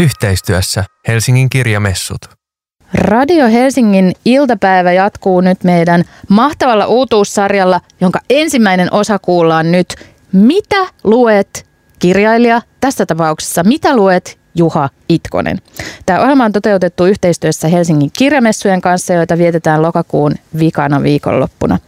Yhteistyössä Helsingin kirjamessut. Radio Helsingin iltapäivä jatkuu nyt meidän mahtavalla uutuussarjalla, jonka ensimmäinen osa kuullaan nyt. Mitä luet kirjailija, tässä tapauksessa mitä luet Juha Itkonen. Tämä ohjelma on toteutettu yhteistyössä Helsingin kirjamessujen kanssa, joita vietetään lokakuun vikana viikonloppuna.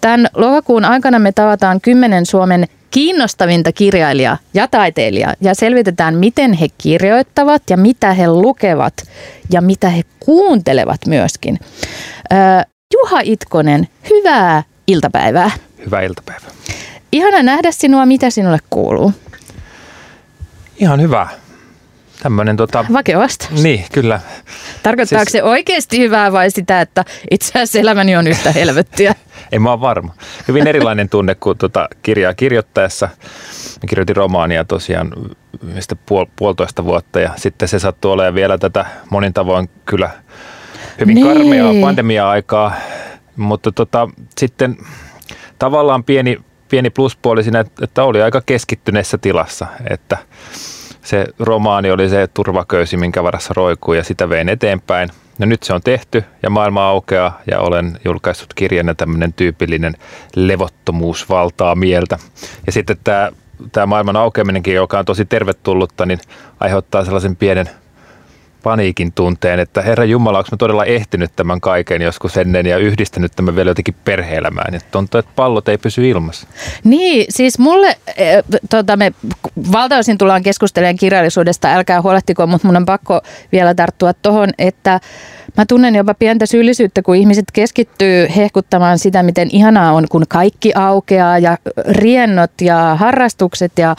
Tämän lokakuun aikana me tavataan kymmenen Suomen kiinnostavinta kirjailijaa ja taiteilijaa ja selvitetään, miten he kirjoittavat ja mitä he lukevat ja mitä he kuuntelevat myöskin. Juha Itkonen, hyvää iltapäivää. Hyvää iltapäivää. Ihana nähdä sinua. Mitä sinulle kuuluu? Ihan hyvä. Tämmöinen tota... Vakio vastaus. Niin, kyllä. Tarkoittaako siis... se oikeasti hyvää vai sitä, että itse asiassa elämäni on yhtä helvettiä? en mä ole varma. Hyvin erilainen tunne kuin tuota kirjaa kirjoittaessa. Mä kirjoitin romaania tosiaan mistä puol- puolitoista vuotta ja sitten se sattuu olemaan vielä tätä monin tavoin kyllä hyvin niin. karmeaa pandemia-aikaa. Mutta tota, sitten tavallaan pieni, pieni pluspuoli siinä, että oli aika keskittyneessä tilassa, että – se romaani oli se turvaköysi, minkä varassa roikkuu ja sitä vein eteenpäin. No nyt se on tehty ja maailma aukeaa ja olen julkaissut kirjana tämmöinen tyypillinen levottomuus valtaa mieltä. Ja sitten tämä, tämä maailman aukeaminenkin, joka on tosi tervetullutta, niin aiheuttaa sellaisen pienen – paniikin tunteen, että Herra Jumala, onko mä todella ehtinyt tämän kaiken joskus ennen ja yhdistänyt tämän vielä jotenkin perheelämään. Että tuntuu, että pallot ei pysy ilmassa. Niin, siis mulle, e, tota, me valtaosin tullaan keskustelemaan kirjallisuudesta, älkää huolehtiko, mutta mun on pakko vielä tarttua tuohon, että Mä tunnen jopa pientä syyllisyyttä, kun ihmiset keskittyy hehkuttamaan sitä, miten ihanaa on, kun kaikki aukeaa ja riennot ja harrastukset ja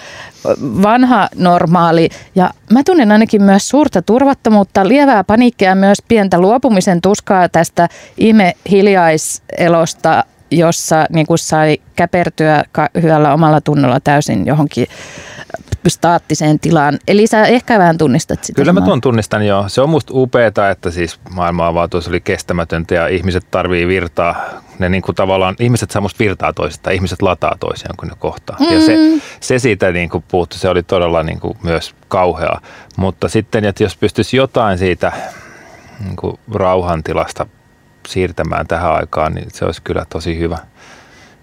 vanha normaali. Ja mä tunnen ainakin myös suurta turvattomuutta, lievää paniikkia myös pientä luopumisen tuskaa tästä ihme hiljaiselosta, jossa niin kuin sai käpertyä hyvällä omalla tunnolla täysin johonkin staattiseen tilaan. Eli sä ehkä vähän tunnistat sitä. Kyllä mä tuon tunnistan jo. Se on musta upeeta, että siis maailmanavatus oli kestämätöntä ja ihmiset tarvii virtaa. Ne niin kuin tavallaan, ihmiset saa musta virtaa toisista, ihmiset lataa toisiaan, kun ne kohtaa. Mm. Ja se, mm. se siitä niin kuin puuttu, se oli todella niin kuin myös kauheaa. Mutta sitten, että jos pystyisi jotain siitä niin kuin rauhantilasta siirtämään tähän aikaan, niin se olisi kyllä tosi hyvä.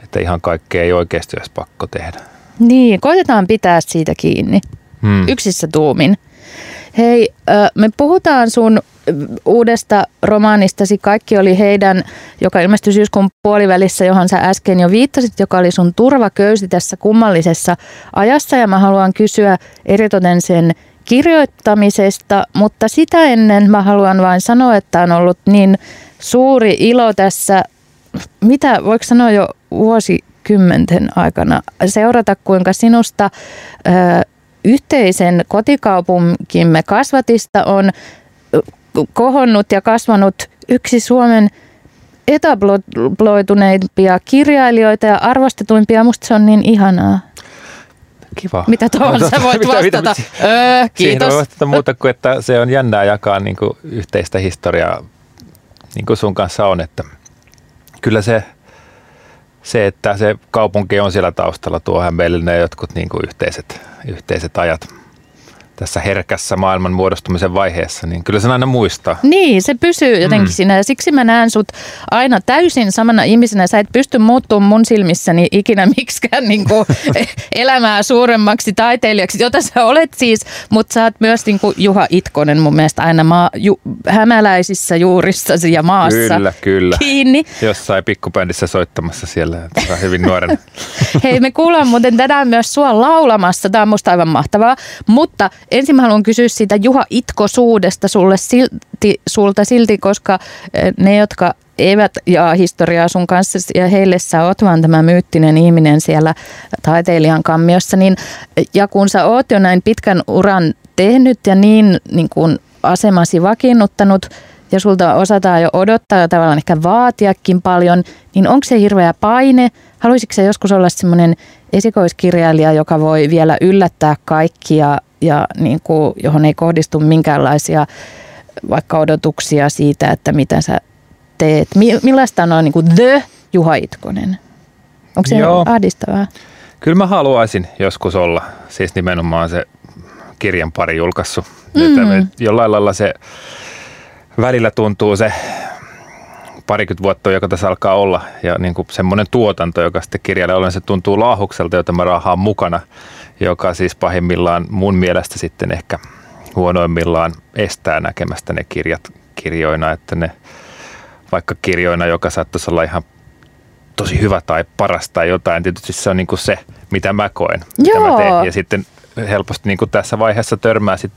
Että ihan kaikkea ei oikeasti olisi pakko tehdä. Niin, koitetaan pitää siitä kiinni. Hmm. Yksissä tuumin. Hei, me puhutaan sun uudesta romaanistasi Kaikki oli heidän, joka ilmestyi syyskuun puolivälissä, johon sä äsken jo viittasit, joka oli sun turvaköysi tässä kummallisessa ajassa. Ja mä haluan kysyä eritoten sen kirjoittamisesta, mutta sitä ennen mä haluan vain sanoa, että on ollut niin suuri ilo tässä, mitä voiko sanoa jo vuosi kymmenten aikana seurata, kuinka sinusta ö, yhteisen kotikaupunkimme kasvatista on kohonnut ja kasvanut yksi Suomen etabloituneimpia kirjailijoita ja arvostetuimpia. Musta se on niin ihanaa. Kiva. Mitä tuohon sä voit mitä, vastata? Mitä, mitä, öö, kiitos. Siihen vastata muuta kuin, että se on jännää jakaa niin kuin yhteistä historiaa, niin kuin sun kanssa on. Että kyllä se se, että se kaupunki on siellä taustalla, tuohan meille ne jotkut niin kuin yhteiset, yhteiset ajat tässä herkässä maailman muodostumisen vaiheessa, niin kyllä sen aina muistaa. Niin, se pysyy jotenkin mm. siinä ja siksi mä näen sut aina täysin samana ihmisenä. Sä et pysty muuttumaan mun silmissäni ikinä miksikään niin kuin elämää suuremmaksi taiteilijaksi, jota sä olet siis, mutta sä oot myös niin kuin Juha Itkonen mun mielestä aina maa, ju, hämäläisissä juurissasi ja maassa Kyllä, kyllä. kiinni. Jossain pikkubändissä soittamassa siellä hyvin nuoren. Hei, me kuullaan muuten tänään myös sua laulamassa. Tämä on musta aivan mahtavaa, mutta ensin mä haluan kysyä siitä Juha Itkosuudesta sulle silti, sulta silti, koska eh, ne, jotka eivät jaa historiaa sun kanssa ja heille sä oot vaan tämä myyttinen ihminen siellä taiteilijan kammiossa, niin ja kun sä oot jo näin pitkän uran tehnyt ja niin, niin kuin asemasi vakiinnuttanut ja sulta osataan jo odottaa ja tavallaan ehkä vaatiakin paljon, niin onko se hirveä paine? Haluaisitko sä joskus olla semmoinen esikoiskirjailija, joka voi vielä yllättää kaikkia ja niin kuin, johon ei kohdistu minkäänlaisia vaikka odotuksia siitä, että mitä sä teet. Millaista on niin kuin The Juha Itkonen? Onko se Joo. ahdistavaa? Kyllä mä haluaisin joskus olla, siis nimenomaan se kirjan pari julkaissut. Mm. Jollain lailla se välillä tuntuu se parikymmentä vuotta, joka tässä alkaa olla, ja niin kuin semmoinen tuotanto, joka sitten kirjalle olen, se tuntuu laahukselta, jota mä raahaan mukana, joka siis pahimmillaan mun mielestä sitten ehkä huonoimmillaan estää näkemästä ne kirjat kirjoina, että ne vaikka kirjoina, joka saattaisi olla ihan tosi hyvä tai paras tai jotain. Tietysti se on niin kuin se, mitä mä koen, mitä Joo. mä teen. Ja sitten helposti niin kuin tässä vaiheessa törmää sit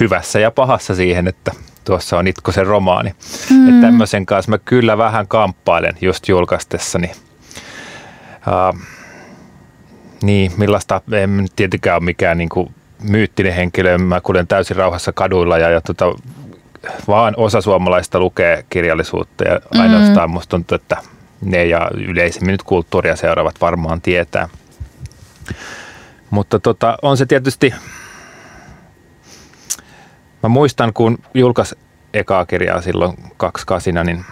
hyvässä ja pahassa siihen, että tuossa on Itkosen romaani. Mm. Että tämmöisen kanssa mä kyllä vähän kamppailen just julkaistessani. Uh, niin, millaista, en tietenkään ole mikään niin kuin myyttinen henkilö. Mä kuljen täysin rauhassa kaduilla ja, ja tota, vaan osa suomalaista lukee kirjallisuutta ja Mm. ainoastaan musta tuntuu, että ne ja yleisemmin nyt kulttuuria seuraavat varmaan tietää. Mutta tota, on se tietysti, mä muistan kun julkaisi ekaa kirjaa silloin kaksikasina, niin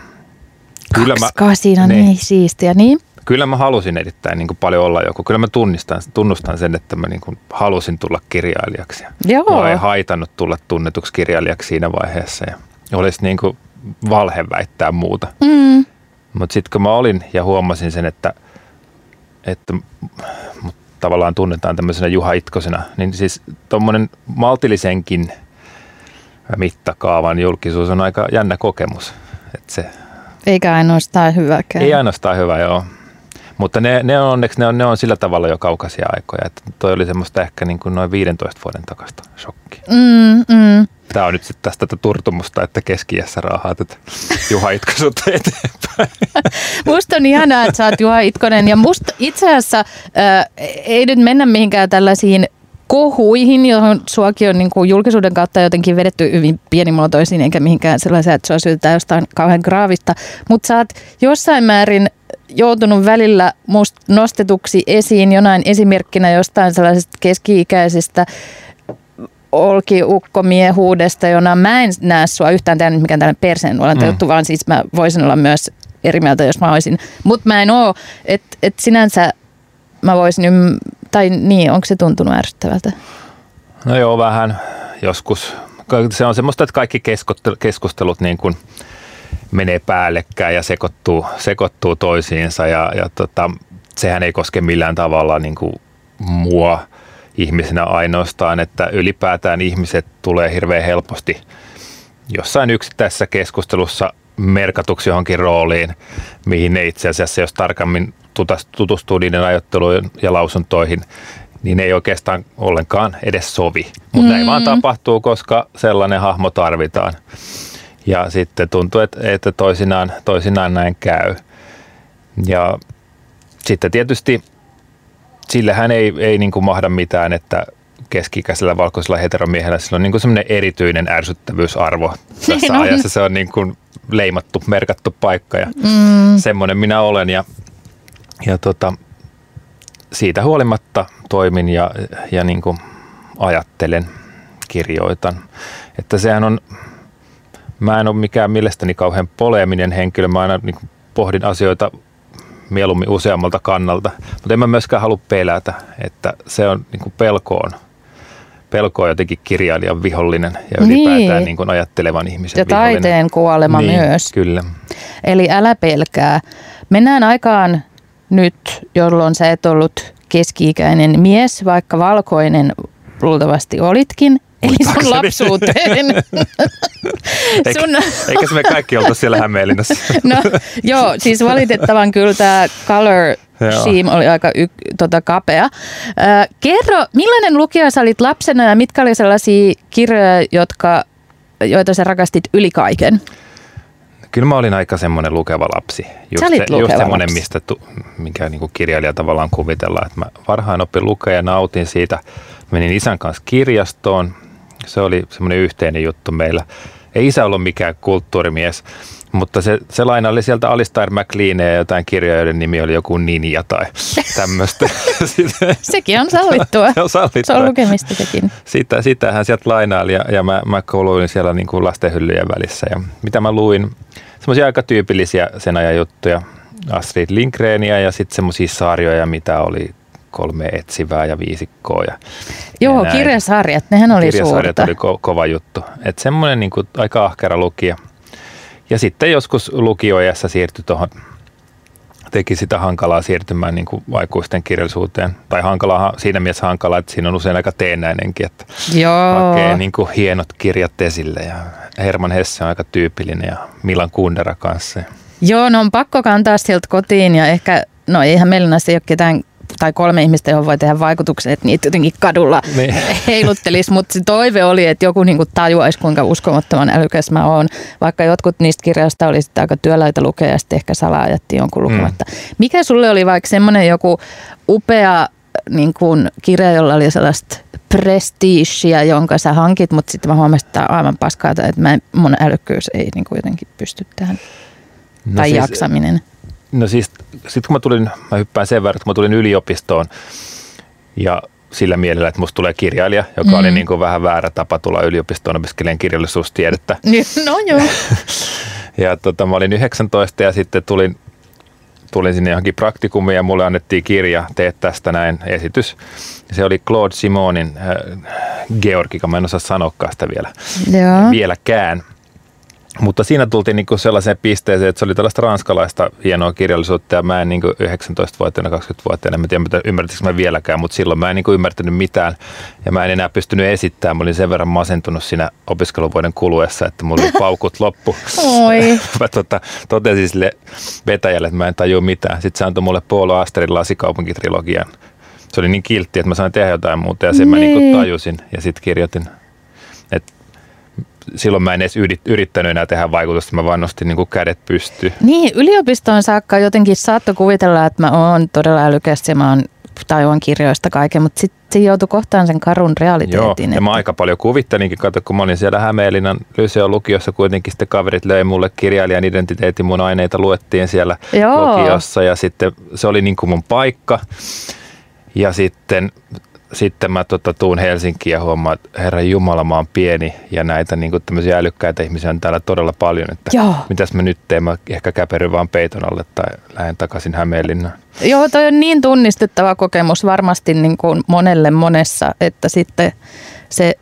kyllä mä, Kaksi kasina, Niin. niin siistiä. Niin? Kyllä mä halusin erittäin niin kuin paljon olla joku. Kyllä mä tunnistan, tunnustan sen, että mä niin kuin halusin tulla kirjailijaksi. Joo. Mua ei haitannut tulla tunnetuksi kirjailijaksi siinä vaiheessa ja olisi niin kuin valhe väittää muuta. Mm. Mutta sitten kun mä olin ja huomasin sen, että, että mut tavallaan tunnetaan tämmöisenä Juha Itkosena, niin siis tuommoinen maltillisenkin mittakaavan julkisuus on aika jännä kokemus. Et se Eikä ainoastaan hyväkään. ei ainoastaan hyvä, joo. Mutta ne, ne on onneksi ne on, ne on sillä tavalla jo kaukaisia aikoja. Että toi oli semmoista ehkä niin kuin noin 15 vuoden takasta shokki. Mm, mm. Tämä on nyt sitten tästä tätä turtumusta, että keski raahaa tätä Juha Itkosuutta eteenpäin. Musta on ihanaa, että sä oot Juha Itkonen ja musta itse asiassa äh, ei nyt mennä mihinkään tällaisiin kohuihin, johon suakin on niin kuin julkisuuden kautta jotenkin vedetty hyvin pienimuotoisiin, eikä mihinkään sellaisia, että sua syytetään jostain kauhean graavista. Mutta sä oot jossain määrin joutunut välillä musta nostetuksi esiin jonain esimerkkinä jostain sellaisesta keski-ikäisestä olkiukkomiehuudesta, jona mä en näe sua yhtään tämä nyt mikään tällainen perseen mm. juttu, vaan siis mä voisin olla myös eri mieltä, jos mä olisin. Mutta mä en oo, että et sinänsä mä voisin, ym- tai niin, onko se tuntunut ärsyttävältä? No joo, vähän joskus. Se on semmoista, että kaikki keskustelut, keskustelut niin kuin menee päällekkäin ja sekoittuu, sekoittuu toisiinsa ja, ja tota, sehän ei koske millään tavalla niin kuin mua ihmisenä ainoastaan, että ylipäätään ihmiset tulee hirveän helposti jossain yksittäisessä keskustelussa merkatuksi johonkin rooliin, mihin ne itse asiassa, jos tarkemmin tutustuu niiden ajatteluun ja lausuntoihin, niin ei oikeastaan ollenkaan edes sovi. Mutta mm. näin vaan tapahtuu, koska sellainen hahmo tarvitaan. Ja sitten tuntuu, että, että toisinaan, toisinaan näin käy. Ja sitten tietysti sillähän ei, ei niin kuin mahda mitään, että keski-ikäisellä valkoisella heteromiehellä sillä on niin kuin semmoinen erityinen ärsyttävyysarvo tässä on. ajassa. Se on niin kuin leimattu, merkattu paikka ja mm. semmoinen minä olen. Ja, ja tota, siitä huolimatta toimin ja, ja niin kuin ajattelen, kirjoitan. Että sehän on, mä en ole mikään mielestäni kauhean poleeminen henkilö, mä aina niin pohdin asioita mieluummin useammalta kannalta, mutta en mä myöskään halua pelätä, että se on niin kuin pelkoon. Pelko on jotenkin kirjailijan vihollinen ja ylipäätään Niin. niin kuin ajattelevan ihmisen Ja vihollinen. taiteen kuolema niin, myös. Kyllä. Eli älä pelkää. Mennään aikaan nyt, jolloin sä et ollut keski-ikäinen mies, vaikka valkoinen luultavasti olitkin. Eli sun lapsuuteen. Eikä, sun, eikä se me kaikki oltu siellä Hämeenlinnassa. no, joo, siis valitettavan kyllä tämä color scheme oli aika y, tota, kapea. Äh, kerro, millainen lukija sä olit lapsena ja mitkä oli sellaisia kirjoja, jotka, joita sä rakastit yli kaiken? Kyllä mä olin aika semmoinen lukeva lapsi. Just, olit se, just semmoinen, lapsi. mistä tu, mikä niin kuin kirjailija tavallaan kuvitellaan. Että mä varhain opin lukea ja nautin siitä. Menin isän kanssa kirjastoon. Se oli semmoinen yhteinen juttu meillä. Ei isä ollut mikään kulttuurimies, mutta se, se lainaili sieltä Alistair MacLeania ja jotain kirjoja, joiden nimi oli joku Ninja tai tämmöistä. Sekin on sallittua. se on sallittua. Se on lukemista sekin. Sitä, sitähän sieltä lainaili ja, ja mä, mä kouluin siellä niin kuin lastenhyllyjen välissä. Ja mitä mä luin, semmoisia aika tyypillisiä sen ajan juttuja. Astrid Lindgrenia ja sitten semmoisia sarjoja, mitä oli kolme etsivää ja viisikkoa. Ja, Joo, ja kirjasarjat, nehän oli Kirjasarjat suurta. oli ko- kova juttu. Että semmoinen niin kuin aika ahkera lukija. Ja sitten joskus lukioajassa siirtyi tuohon, teki sitä hankalaa siirtymään niin kuin aikuisten kirjallisuuteen. Tai hankalaa, siinä mielessä hankalaa, että siinä on usein aika teennäinenkin, että Joo. hakee niin kuin hienot kirjat esille. Ja Herman Hesse on aika tyypillinen ja Milan Kundera kanssa. Joo, no on pakko kantaa sieltä kotiin ja ehkä, no eihän meillä näissä ei ole ketään tai kolme ihmistä, johon voi tehdä vaikutuksen, että niitä jotenkin kadulla Niin. heiluttelisi, mutta se toive oli, että joku niinku tajuaisi, kuinka uskomattoman älykäs mä oon, vaikka jotkut niistä kirjoista oli sitten aika työläitä lukea ja sitten ehkä salaa jättiin jonkun lukematta. Mm. Mikä sulle oli vaikka semmoinen joku upea niin kuin kirja, jolla oli sellaista prestiisiä, jonka sä hankit, mutta sitten mä huomasin, että tämä on aivan paskaa, että mä, en- mun älykkyys ei niin kuin jotenkin pysty tähän. No tai siis- jaksaminen. No siis, sitten kun mä tulin, mä hyppään sen verran, että kun mä tulin yliopistoon ja sillä mielellä, että musta tulee kirjailija, joka mm. oli niin kuin vähän väärä tapa tulla yliopistoon opiskelemaan kirjallisuustiedettä. No joo. Ja tota, mä olin 19 ja sitten tulin, tulin sinne johonkin praktikumiin ja mulle annettiin kirja, teet tästä näin esitys. Se oli Claude Simonin äh, Georgika, mä en osaa sanoakaan sitä vielä, Joo. vieläkään. Mutta siinä tultiin niinku sellaiseen pisteeseen, että se oli tällaista ranskalaista hienoa kirjallisuutta ja mä en niinku 19-vuotiaana, 20-vuotiaana, en mä tiedä ymmärtäisikö mä vieläkään, mutta silloin mä en niinku ymmärtänyt mitään ja mä en enää pystynyt esittämään. Mä olin sen verran masentunut siinä opiskeluvuoden kuluessa, että mulla oli paukut loppu. Oi. mä tota, totesin sille vetäjälle, että mä en tajua mitään. Sitten se antoi mulle Paolo Asterin lasikaupunkitrilogian. Se oli niin kiltti, että mä sain tehdä jotain muuta ja sen mä Niin. niinku tajusin ja sitten kirjoitin. Et silloin mä en edes yrit- yrittänyt enää tehdä vaikutusta, mä vaan nostin niinku kädet pystyyn. Niin, yliopistoon saakka jotenkin saattoi kuvitella, että mä oon todella älykäs ja mä oon tajuan kirjoista kaiken, mutta sitten se joutui kohtaan sen karun Joo, realiteetin. ja mä että- aika paljon kuvittelinkin, kato, kun mä olin siellä Hämeenlinnan Lyseon lukiossa, kuitenkin sitten kaverit löi mulle kirjailijan identiteetin, mun aineita luettiin siellä Joo. lukiossa ja sitten se oli niin kuin mun paikka. Ja sitten, sitten mä tota, tuun Helsinkiin ja huomaan, että herran Jumala, mä oon pieni ja näitä niin kuin tämmöisiä älykkäitä ihmisiä on täällä todella paljon, että Joo. mitäs mä nyt teen, mä ehkä käperyn vaan peiton alle tai lähden takaisin Hämeenlinnaan. Joo, toi on niin tunnistettava kokemus varmasti niin kuin monelle monessa, että sitten se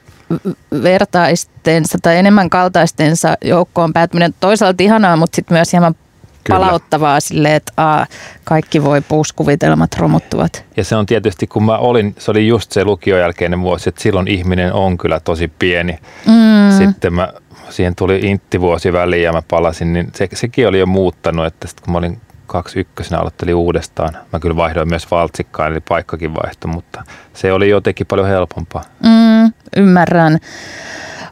vertaistensa tai enemmän kaltaistensa joukkoon päätyminen toisaalta ihanaa, mutta sitten myös hieman Kyllä. palauttavaa silleen, että aa, kaikki voi puuskuvitelmat romuttuvat. Ja se on tietysti, kun mä olin, se oli just se lukion jälkeinen vuosi, että silloin ihminen on kyllä tosi pieni. Mm. Sitten mä, siihen tuli inttivuosi väliin ja mä palasin, niin se, sekin oli jo muuttanut, että sitten kun mä olin kaksi ykkösenä aloittelin uudestaan. Mä kyllä vaihdoin myös valtsikkaan, eli paikkakin vaihtoi, mutta se oli jotenkin paljon helpompaa. Mm, ymmärrän.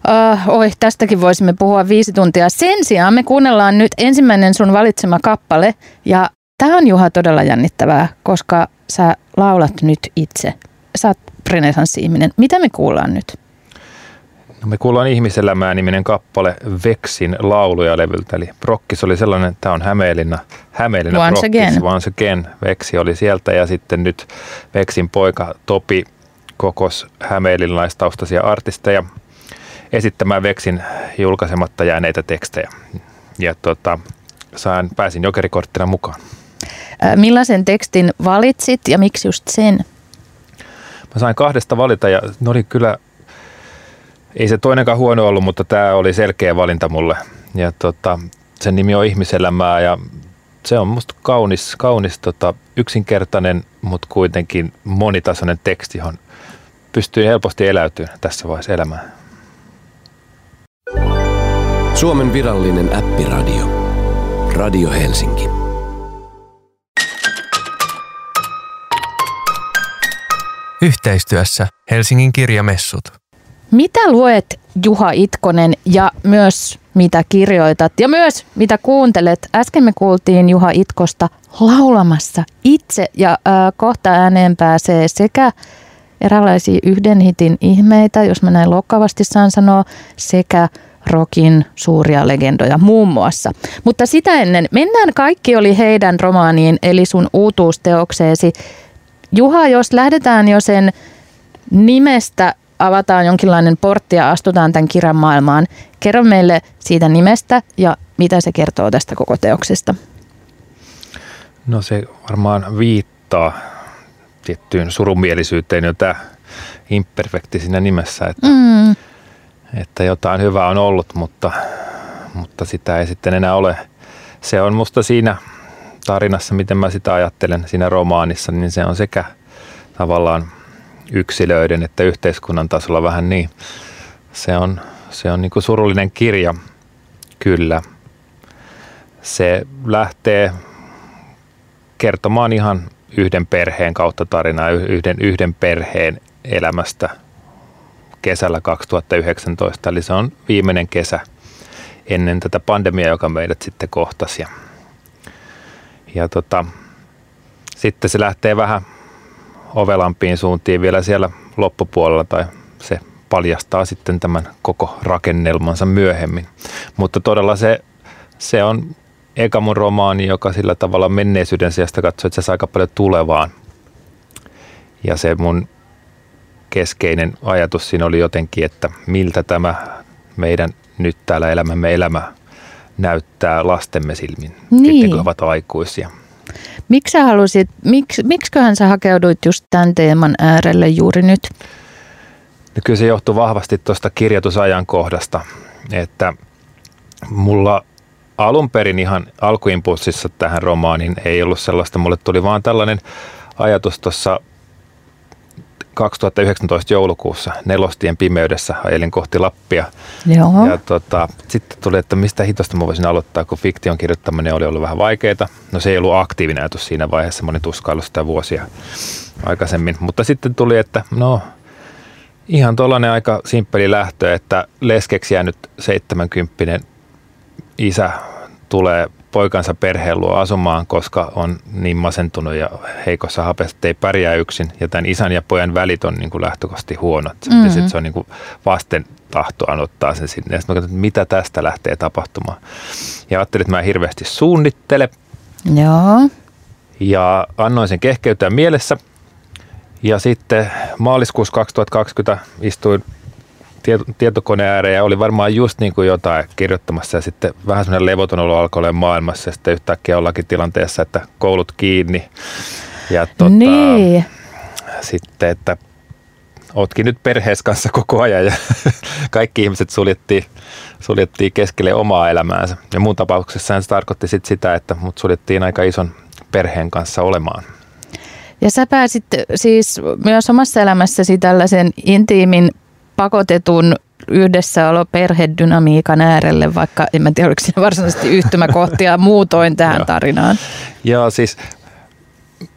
Uh, oi, tästäkin voisimme puhua viisi tuntia. Sen sijaan me kuunnellaan nyt ensimmäinen sun valitsema kappale. Ja tämä on Juha todella jännittävää, koska sä laulat nyt itse. Sä oot renesanssi-ihminen. Mitä me kuullaan nyt? No me kuullaan Ihmiselämää niminen kappale Veksin lauluja levyltä, eli Brokkis oli sellainen, että tämä on Hämeenlinna, Hämeenlinna Once Brokkis, again. Once Again, Veksi oli sieltä ja sitten nyt Veksin poika Topi kokos hämeenlinnaistaustaisia artisteja esittämään Veksin julkaisematta jääneitä tekstejä. Ja tota, sain, pääsin jokerikorttina mukaan. Millaisen tekstin valitsit ja miksi just sen? Mä sain kahdesta valita ja ne oli kyllä, ei se toinenkaan huono ollut, mutta tämä oli selkeä valinta mulle. Ja tota, sen nimi on Ihmiselämää ja se on musta kaunis, kaunis tota, yksinkertainen, mutta kuitenkin monitasoinen teksti, johon pystyy helposti eläytymään tässä vaiheessa elämää. Suomen virallinen äppiradio. Radio Helsinki. Yhteistyössä Helsingin kirjamessut. Mitä luet Juha Itkonen ja myös mitä kirjoitat ja myös mitä kuuntelet? Äsken me kuultiin Juha Itkosta laulamassa itse ja äh, kohta ääneen pääsee sekä eräänlaisia yhden hitin ihmeitä, jos mä näin lokkavasti saan sanoa, sekä rokin suuria legendoja muun muassa. Mutta sitä ennen, mennään kaikki oli heidän romaaniin, eli sun uutuusteokseesi. Juha, jos lähdetään jo sen nimestä avataan jonkinlainen portti ja astutaan tämän kirjan maailmaan. Kerro meille siitä nimestä ja mitä se kertoo tästä koko teoksesta. No se varmaan viittaa tiettyyn surumielisyyteen jo tämä imperfekti siinä nimessä, että, Mm. Että jotain hyvää on ollut, mutta, mutta sitä ei sitten enää ole. Se on musta siinä tarinassa, miten mä sitä ajattelen siinä romaanissa, niin se on sekä tavallaan yksilöiden että yhteiskunnan tasolla vähän niin. Se on, se on niin kuin surullinen kirja, kyllä. Se lähtee kertomaan ihan yhden perheen kautta tarinaa, yhden, yhden perheen elämästä kesällä 2019. Eli se on viimeinen kesä ennen tätä pandemiaa, joka meidät sitten kohtasi. Ja, ja tota, sitten se lähtee vähän ovelampiin suuntiin vielä siellä loppupuolella tai se paljastaa sitten tämän koko rakennelmansa myöhemmin. Mutta todella se, se on eka mun romaani, joka sillä tavalla menneisyyden sijasta katsoo itse aika paljon tulevaan. Ja se mun keskeinen ajatus siinä oli jotenkin, että miltä tämä meidän nyt täällä elämämme elämä näyttää lastemme silmin, Niin. sitten kun he ovat aikuisia. Miksi sä halusit, miksi, miksiköhän sä hakeuduit just tämän teeman äärelle juuri nyt? No kyllä se johtuu vahvasti tuosta kirjoitusajankohdasta, että mulla alun perin ihan alkuimpulssissa tähän romaaniin ei ollut sellaista. Mulle tuli vaan tällainen ajatus tuossa 2019 joulukuussa nelostien pimeydessä ajelin kohti Lappia. Joo. Ja tota, sitten tuli, että mistä hitosta mä voisin aloittaa, kun fiktion kirjoittaminen oli ollut vähän vaikeaa. No se ei ollut aktiivinen ajatus siinä vaiheessa, mä olin tuskaillut sitä vuosia aikaisemmin. Mutta sitten tuli, että no ihan tuollainen aika simppeli lähtö, että leskeksi jäänyt 70 isä tulee poikansa perheen luo asumaan, koska on niin masentunut ja heikossa hapessa, että ei pärjää yksin. Ja tämän isän ja pojan välit on niin kuin lähtökohtaisesti huonot. Mm-hmm. Ja sitten se on niin kuin vasten tahtoaan ottaa sen sinne. Ja sitten mä katsoin, että mitä tästä lähtee tapahtumaan. Ja ajattelin, että mä en hirveästi suunnittele. Joo. Ja annoin sen kehkeytyä mielessä. Ja sitten maaliskuussa 2020 istuin tieto- tietokoneen ääreen ja oli varmaan just niin kuin jotain kirjoittamassa ja sitten vähän semmoinen levoton olo alkoi olla maailmassa ja sitten yhtäkkiä ollakin tilanteessa, että koulut kiinni ja tota, Niin. sitten, että ootkin nyt perheessä kanssa koko ajan ja kaikki ihmiset suljettiin, suljettiin keskelle omaa elämäänsä. Ja mun tapauksessa se tarkoitti sit sitä, että mut suljettiin aika ison perheen kanssa olemaan. Ja sä pääsit siis myös omassa elämässäsi tällaisen intiimin pakotetun yhdessäolo perhedynamiikan äärelle, vaikka en mä tiedä, oliko siinä varsinaisesti yhtymäkohtia muutoin tähän Joo. tarinaan. Ja siis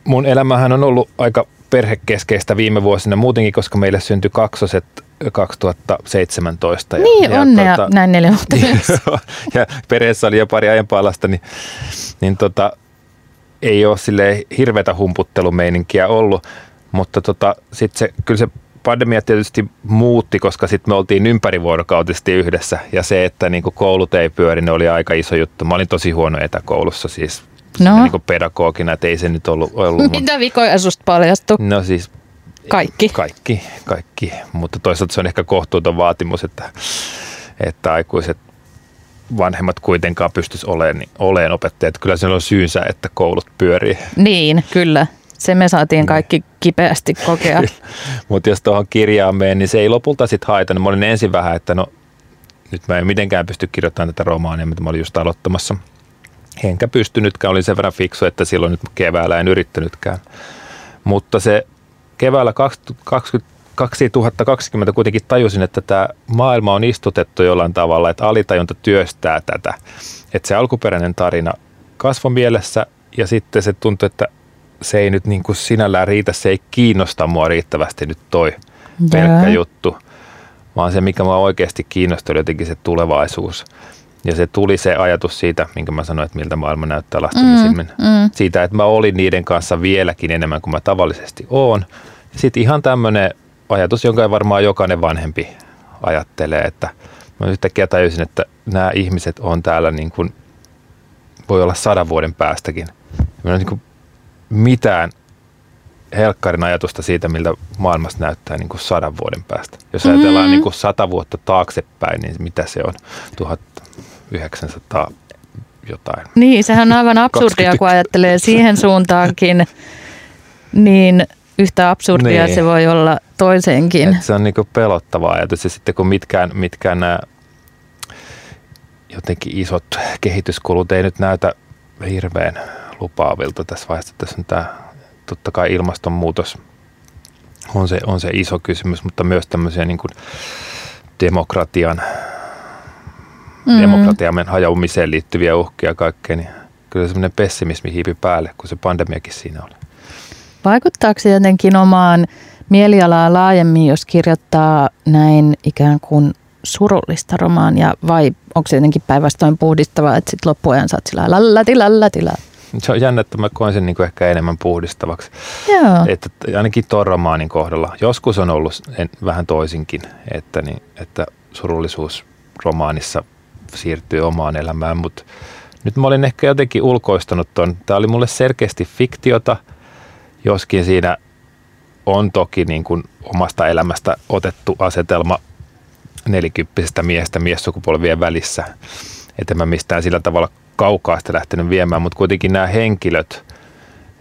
mun elämähän on ollut aika perhekeskeistä viime vuosina muutenkin, koska meille syntyi kaksoset 2017. Ja, Niin, ja onnea näin neljä vuotta myös. ja perheessä oli jo pari aiempaa lasta, niin, niin tota, ei ole sille hirveätä humputtelumeininkiä ollut, mutta tota, sit se, kyllä se pandemia tietysti muutti, koska sitten me oltiin ympärivuorokautisesti yhdessä ja se, että niinku koulut ei pyöri, ne oli aika iso juttu. Mä olin tosi huono etäkoulussa siis No. niinku pedagogina, että ei se nyt ollut, ollut Mitä vikoja susta paljastui? No siis Kaikki. kaikki, kaikki, mutta toisaalta se on ehkä kohtuuton vaatimus, että, että aikuiset vanhemmat kuitenkaan pystyisi olemaan, niin, olemaan opettajat. Kyllä se on syynsä, että koulut pyörii. Niin, kyllä. Se me saatiin kaikki kipeästi kokea. Mutta jos tuohon kirjaan menen, niin se ei lopulta sitten haitannut. Mä olin ensin vähän, että no nyt mä en mitenkään pysty kirjoittamaan tätä romaania, mitä mä olin just aloittamassa. Enkä pystynytkään, olin sen verran fiksu, että silloin nyt keväällä en yrittänytkään. Mutta se keväällä 2020 2020 kuitenkin tajusin, että tämä maailma on istutettu jollain tavalla, että alitajunta työstää tätä. Että se alkuperäinen tarina kasvoi mielessä ja sitten se tuntui, että se ei nyt niin kuin sinällään riitä, se ei kiinnosta mua riittävästi nyt toi pelkkä Joo. juttu, vaan se, mikä mua oikeasti kiinnosti, oli jotenkin se tulevaisuus. Ja se tuli se ajatus siitä, minkä mä sanoin, että miltä maailma näyttää lasteni Mm, silmin. mm. Siitä, että mä olin niiden kanssa vieläkin enemmän kuin mä tavallisesti oon. Sitten ihan tämmöinen ajatus, jonka varmaan jokainen vanhempi ajattelee, että mä yhtäkkiä tajusin, että nämä ihmiset on täällä niin kuin, voi olla sadan vuoden päästäkin. On niin kuin mitään helkkarin ajatusta siitä, miltä maailmasta näyttää niin kuin sadan vuoden päästä. Jos ajatellaan Mm. niin kuin sata vuotta taaksepäin, niin mitä se on? 1900 jotain. Niin, sehän on aivan absurdia, kun 21. ajattelee siihen suuntaankin. Niin yhtä absurdia Niin. se voi olla toiseenkin. Et se on niinku pelottava ajatus ja sitten kun mitkään, mitkään nämä jotenkin isot kehityskulut ei nyt näytä hirveän lupaavilta tässä vaiheessa. Tässä on tämä totta kai ilmastonmuutos on se, on se iso kysymys, mutta myös tämmöisiä niin kuin demokratian, mm. demokratiamme hajaumiseen liittyviä uhkia kaikkea, niin kyllä semmoinen pessimismi hiipi päälle, kun se pandemiakin siinä oli. Vaikuttaako se jotenkin omaan mielialaa laajemmin, jos kirjoittaa näin ikään kuin surullista romaania, vai onko se jotenkin päinvastoin puhdistavaa, että sitten loppuajan saat sillä lallati lallatila. Se on jännä, että mä koen sen niin kuin ehkä enemmän puhdistavaksi. Joo. Että ainakin tuon romaanin kohdalla. Joskus on ollut en, vähän toisinkin, että, niin, että surullisuus romaanissa siirtyy omaan elämään, mutta nyt mä olin ehkä jotenkin ulkoistanut ton. Tämä oli mulle selkeästi fiktiota, joskin siinä on toki niin kuin omasta elämästä otettu asetelma nelikymppisestä miestä miessukupolvien välissä. Että mä mistään sillä tavalla kaukaa sitä lähtenyt viemään, mutta kuitenkin nämä henkilöt,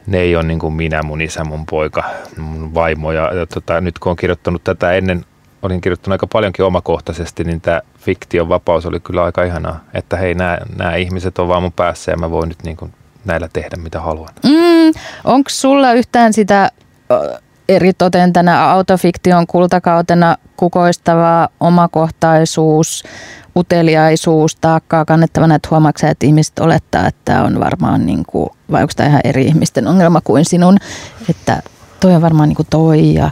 ne ei ole niin kuin minä, mun isä, mun poika, mun vaimo. Ja, ja tota, nyt kun olen kirjoittanut tätä ennen, olin kirjoittanut aika paljonkin omakohtaisesti, niin tämä fiktion vapaus oli kyllä aika ihanaa. Että hei, nämä, nämä ihmiset on vaan mun päässä ja mä voin nyt niin kuin näillä tehdä mitä haluan. Mm, onko sulla yhtään sitä eri tänä autofiktion kultakautena kukoistavaa omakohtaisuus, uteliaisuus, taakkaa kannettavana, että huomaatko että ihmiset olettaa, että tämä on varmaan, niin kuin, vai onko tämä ihan eri ihmisten ongelma kuin sinun, että toi on varmaan niin kuin toi ja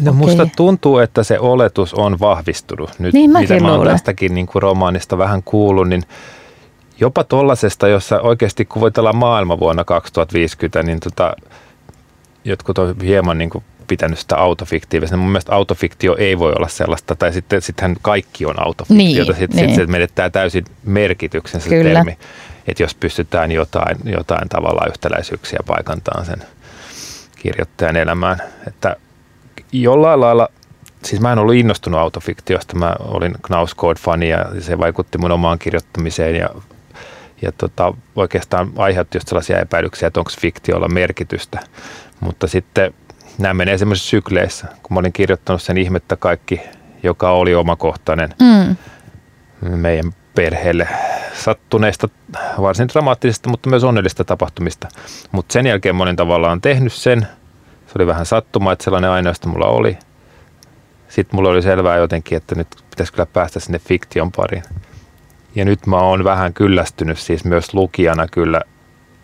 No okei. musta tuntuu, että se oletus on vahvistunut. Nyt Niin mitä mä oon tästäkin niin kuin romaanista vähän kuullut, niin jopa tollasesta, jossa oikeasti kuvitellaan maailma vuonna 2050, niin tota, jotkut on hieman niin kuin pitänyt sitä autofiktiivisena. Mun mielestä autofiktio ei voi olla sellaista, tai sitten sittenhän kaikki on autofiktiota. Niin, sitten niin. sit se menettää täysin merkityksen se termi. Että jos pystytään jotain, jotain tavallaan yhtäläisyyksiä paikantaan sen kirjoittajan elämään. Että jollain lailla, siis mä en ollut innostunut autofiktiosta, mä olin Knaus Code-fani ja se vaikutti mun omaan kirjoittamiseen ja, ja tota, oikeastaan aiheutti just sellaisia epäilyksiä, että onko fiktiolla merkitystä. Mutta sitten nämä menee semmoisissa sykleissä, kun mä olin kirjoittanut sen ihmettä kaikki, joka oli omakohtainen Mm. meidän perheelle sattuneista, varsin dramaattisista, mutta myös onnellista tapahtumista. Mutta sen jälkeen mä olin tavallaan tehnyt sen. Se oli vähän sattuma, että sellainen aineisto mulla oli. Sitten mulla oli selvää jotenkin, että nyt pitäisi kyllä päästä sinne fiktion pariin. Ja nyt mä oon vähän kyllästynyt siis myös lukijana kyllä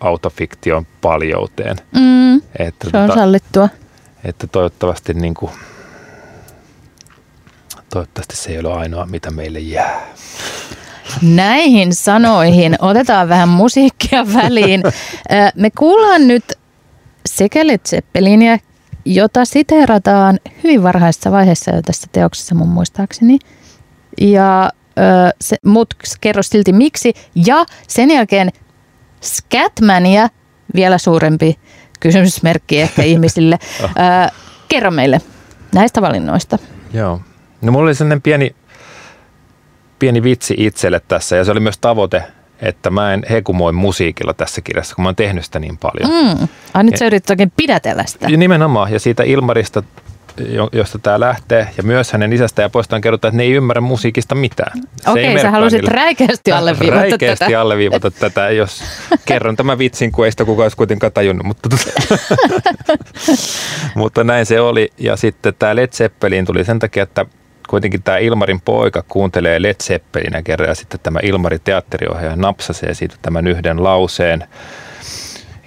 autofiktion paljouteen. Mm, Että, se on tota, sallittua. Että toivottavasti, niin kuin, toivottavasti se ei ole ainoa, mitä meille jää. Näihin sanoihin otetaan vähän musiikkia väliin. Me kuullaan nyt sekä Led Zeppelinia, jota siteerataan hyvin varhaisessa vaiheessa jo tässä teoksessa mun muistaakseni. Ja se, mut kerro silti miksi. Ja sen jälkeen Scatmania, vielä suurempi kysymysmerkki ehkä ihmisille. Ö, kerro meille näistä valinnoista. Joo. No mulla oli sellainen pieni, pieni vitsi itselle tässä ja se oli myös tavoite, että mä en hekumoi musiikilla tässä kirjassa, kun mä oon tehnyt sitä niin paljon. Mm. Ai nyt sä yritit oikein pidätellä sitä. Ja nimenomaan, ja siitä Ilmarista, josta tämä lähtee, ja myös hänen isästä ja poistaan kerrotaan, että ne ei ymmärrä musiikista mitään. Se ei Okei, sä halusit niille. räikeästi alleviivata Räikeästi tätä. alleviivata tätä, jos kerron tämän vitsin, kun ei sitä kukaan olisi kuitenkaan tajunnut. Mutta, mutta näin se oli. Ja sitten tämä Led Zeppelin tuli sen takia, että kuitenkin tämä Ilmarin poika kuuntelee Led Zeppelinä kerran ja sitten tämä Ilmari teatteriohjaaja napsasee siitä tämän yhden lauseen.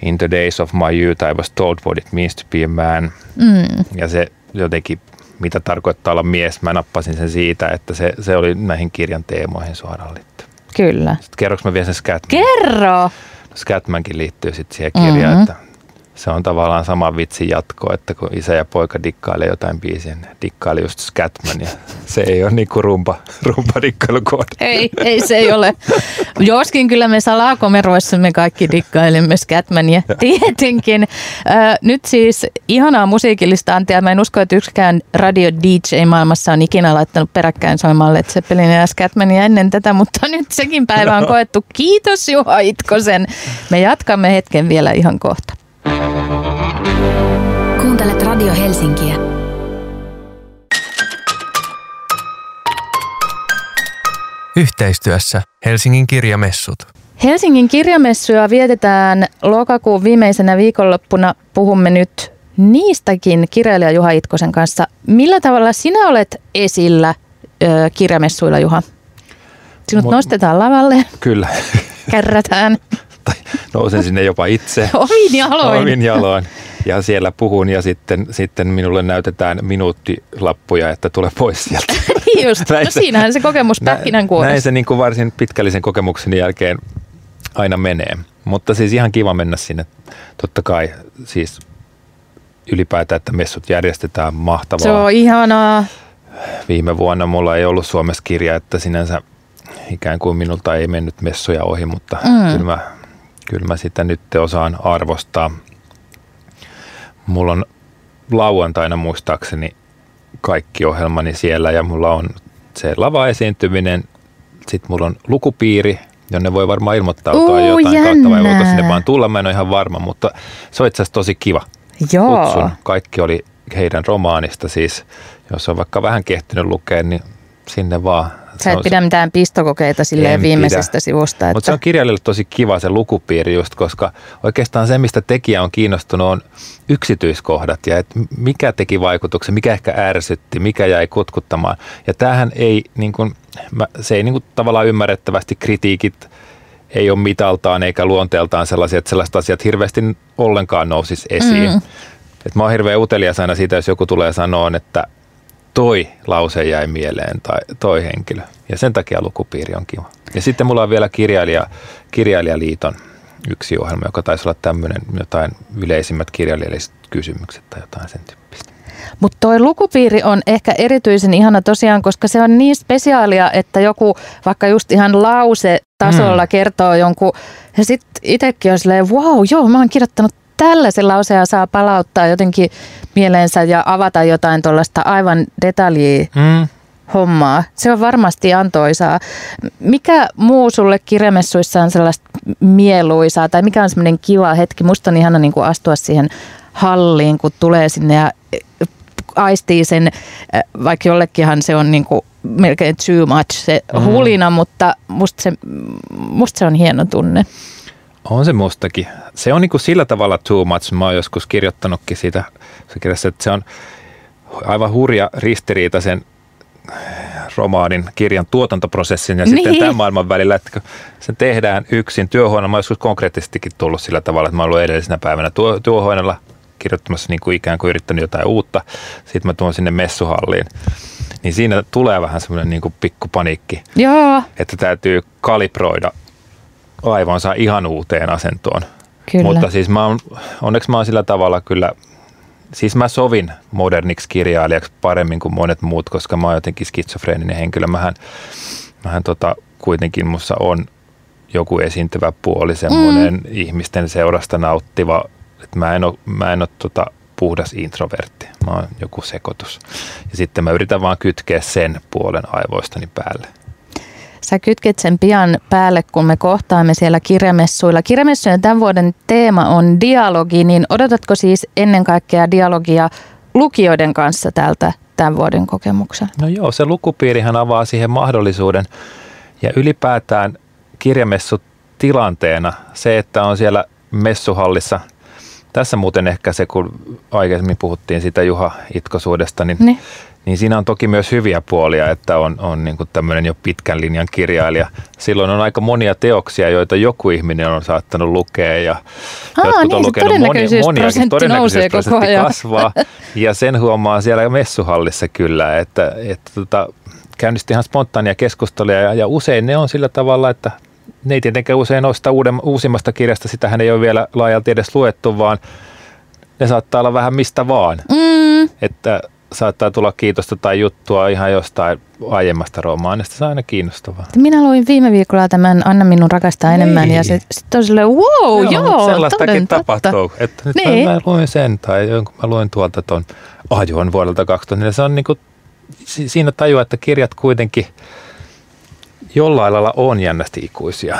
In the days of my youth I was told what it means to be a man. Mm. Ja se jotenkin, mitä tarkoittaa olla mies, mä nappasin sen siitä, että se, se oli näihin kirjan teemoihin suoraan liittyy. Kyllä. Sitten kerroks mä vielä sen Scatman? Kerro! Scatmankin liittyy sitten siihen kirjaan, Mhm. että se on tavallaan sama vitsi jatko, että kun isä ja poika dikkailee jotain biisiä, ne dikkaili just Scatman ja se ei ole niinku rumpa, rumpa dikkailukoodi. Ei, ei se ei ole. Joskin kyllä me salakomeroissamme kaikki dikkailemme Scatmania. Tietenkin. Nyt siis ihanaa musiikillista antia. Mä en usko, että yksikään radio DJ maailmassa on ikinä laittanut peräkkäin soimaan Led Zeppelinia ja Scatmania ennen tätä, mutta nyt sekin päivä on koettu. Kiitos Juha Itkosen. Me jatkamme hetken vielä ihan kohta. Kuuntelet Radio Helsinkiä. Yhteistyössä Helsingin kirjamessut. Helsingin kirjamessuja vietetään lokakuun viimeisenä viikonloppuna. Puhumme nyt niistäkin kirjailija Juha Itkosen kanssa. Millä tavalla sinä olet esillä ö, kirjamessuilla, Juha? Sinut Mo- nostetaan lavalle, Kyllä. kärrätään nousen sinne jopa itse. omin jaloin. Omin jaloin. Ja siellä puhun ja sitten, sitten minulle näytetään minuuttilappuja, että tule pois sieltä. Just, no siinähän se kokemus Nä- pähkinänkuoressa. Näin se niin kuin varsin pitkällisen kokemuksen jälkeen aina menee. Mutta siis ihan kiva mennä sinne. Totta kai siis ylipäätään, että messut järjestetään mahtavaa. Se on ihanaa. Viime vuonna mulla ei ollut Suomessa kirja, että sinänsä ikään kuin minulta ei mennyt messuja ohi, mutta mm. kyllä, mä, kyllä mä sitä nyt osaan arvostaa. Mulla on lauantaina muistaakseni kaikki ohjelmani siellä ja mulla on se lava-esiintyminen, sitten mulla on lukupiiri, jonne voi varmaan ilmoittautua Uu, jotain kautta vai voiko sinne vaan tulla, mä en ole ihan varma, mutta se on itse asiassa tosi kiva Joo. kutsun. Kaikki oli heidän romaanista siis. Jos on vaikka vähän kehtynyt lukea, niin sinne vaan. Sä et pidä mitään pistokokeita silleen En viimeisestä pidä. sivusta. Mutta se on kirjailijalle tosi kiva se lukupiiri just, koska oikeastaan se, mistä tekijä on kiinnostunut, on yksityiskohdat ja et mikä teki vaikutuksen, mikä ehkä ärsytti, mikä jäi kutkuttamaan. Ja tämähän ei, niin kuin, mä- se ei niin kuin tavallaan ymmärrettävästi kritiikit ei ole mitaltaan eikä luonteeltaan sellaisia, että sellaiset asiat hirveästi ollenkaan nousisi esiin. Mm. Et mä oon hirveän utelias aina siitä, jos joku tulee sanoa, että toi lause jäi mieleen tai toi henkilö. Ja sen takia lukupiiri on kiva. Ja sitten mulla on vielä kirjailija, Kirjailijaliiton yksi ohjelma, joka taisi olla tämmöinen jotain yleisimmät kirjailijalliset kysymykset tai jotain sen tyyppistä. Mutta toi lukupiiri on ehkä erityisen ihana tosiaan, koska se on niin spesiaalia, että joku vaikka just ihan lause tasolla Mm. kertoo jonkun, ja sitten itsekin on silleen, wow, joo, mä oon kirjoittanut tällaisen lauseen saa palauttaa jotenkin mieleensä ja avata jotain tuollaista aivan detaljia Mm. hommaa. Se on varmasti antoisaa. Mikä muu sulle kirjamessuissa on sellaista mieluisaa tai mikä on semmoinen kiva hetki? Musta on ihana niin kuin astua siihen halliin, kun tulee sinne ja eh, aistii sen, eh, vaikka jollekinhan se on niin kuin melkein too much se Mm. hulina, mutta musta se, musta se on hieno tunne. On se mustakin. Se on niin kuin sillä tavalla too much. Mä oon joskus kirjoittanutkin siitä kirjassa, että se on aivan hurja ristiriita sen romaanin, kirjan tuotantoprosessin ja sitten Niin. tämän maailman välillä, että kun se tehdään yksin työhuoneella. Mä oon joskus konkreettisestikin tullut sillä tavalla, että mä oon ollut edellisenä päivänä tuo, työhuoneella kirjoittamassa niin kuin ikään kuin yrittänyt jotain uutta. Sitten mä tuon sinne messuhalliin. Niin siinä tulee vähän semmoinen niin kuin pikku paniikki Joo, että täytyy kalibroida aivonsa ihan uuteen asentoon. kyllä. Mutta siis mä oon, onneksi mä oon sillä tavalla kyllä, siis mä sovin moderniksi kirjailijaksi paremmin kuin monet muut, koska mä oon jotenkin skitsofreeninen henkilö. Mähän, mähän tota, kuitenkin mussa on joku esiintyvä puoli, semmoinen mm. ihmisten seurasta nauttiva, että mä en ole, mä en ole tota, puhdas introvertti, mä oon joku sekoitus. Ja sitten mä yritän vaan kytkeä sen puolen aivoistani päälle. Sä kytket sen pian päälle, kun me kohtaamme siellä kirjamessuilla. Kirjamessujen tämän vuoden teema on dialogi, niin odotatko siis ennen kaikkea dialogia lukijoiden kanssa tältä tämän vuoden kokemuksen? No joo, se lukupiirihän avaa siihen mahdollisuuden ja ylipäätään kirjamessut tilanteena se, että on siellä messuhallissa. Tässä muuten ehkä se, kun aikaisemmin puhuttiin sitä Juha Itkosuudesta, niin, Niin. Niin siinä on toki myös hyviä puolia, että on, on niin tämmöinen jo pitkän linjan kirjailija. Silloin on aika monia teoksia, joita joku ihminen on saattanut lukea ja Aa, jotkut niin, on lukenut monia, todennäköisyysprosentti nousee koko ajan. kasvaa ja sen huomaa siellä messuhallissa kyllä, että, että tota, käynnisti ihan spontaania keskustelua ja, ja usein ne on sillä tavalla, että ne ei tietenkään usein ole sitä uuden, uusimmasta kirjasta, sitähän ei ole vielä laajalti edes luettu, vaan ne saattaa olla vähän mistä vaan. Mm, Että saattaa tulla kiitosta tai juttua ihan jostain aiemmasta romaanista, se on aina kiinnostavaa. minä luin viime viikolla tämän Anna minun rakastaa enemmän ja Niin. sitten on silleen, wow, joo, mutta sellaistakin totta. tapahtuu. Että nyt Niin. niin. mä, mä luin sen tai jonkun mä luin tuolta tuon Ajuon vuodelta 2004. Se on niin kuin, si- siinä tajua, että kirjat kuitenkin jollain lailla on jännästi ikuisia.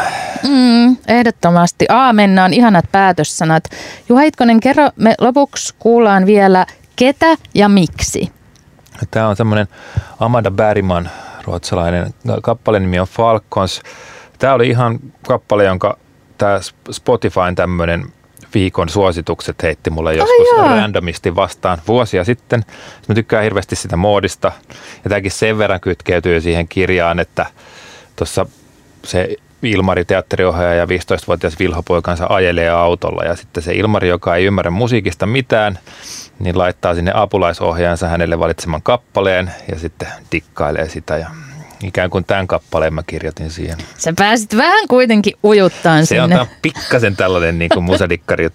Mm, ehdottomasti. Aamennaan ihanat päätössanat. Juha Itkonen, kerro, me lopuksi kuullaan vielä ketä ja miksi. Tämä on semmoinen Amanda Bergman, ruotsalainen kappale nimi on Falcons. Tämä oli ihan kappale, jonka tämä Spotifyn tämmöinen viikon suositukset heitti mulle joskus Ai randomisti vastaan vuosia sitten. Mä tykkään hirveästi sitä moodista. Ja tämäkin sen verran kytkeytyy siihen kirjaan, että tuossa se Ilmari teatteriohjaaja ja 15-vuotias Vilho-poikansa ajelee autolla ja sitten se Ilmari, joka ei ymmärrä musiikista mitään, niin laittaa sinne apulaisohjaajansa hänelle valitseman kappaleen ja sitten dikkailee sitä ja ikään kuin tämän kappaleen mä kirjoitin siihen. Sä pääsit vähän kuitenkin ujuttaan se sinne. Se on pikkasen tällainen niin kuin musadikkari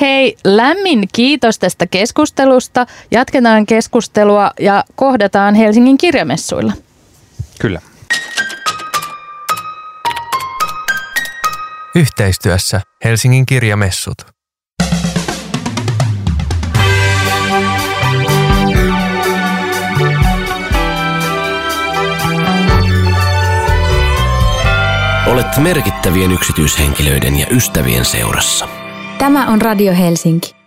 Hei, lämmin kiitos tästä keskustelusta. Jatketaan keskustelua ja kohdataan Helsingin kirjamessuilla. Kyllä. Yhteistyössä Helsingin kirjamessut. Olet merkittävien yksityishenkilöiden ja ystävien seurassa. Tämä on Radio Helsinki.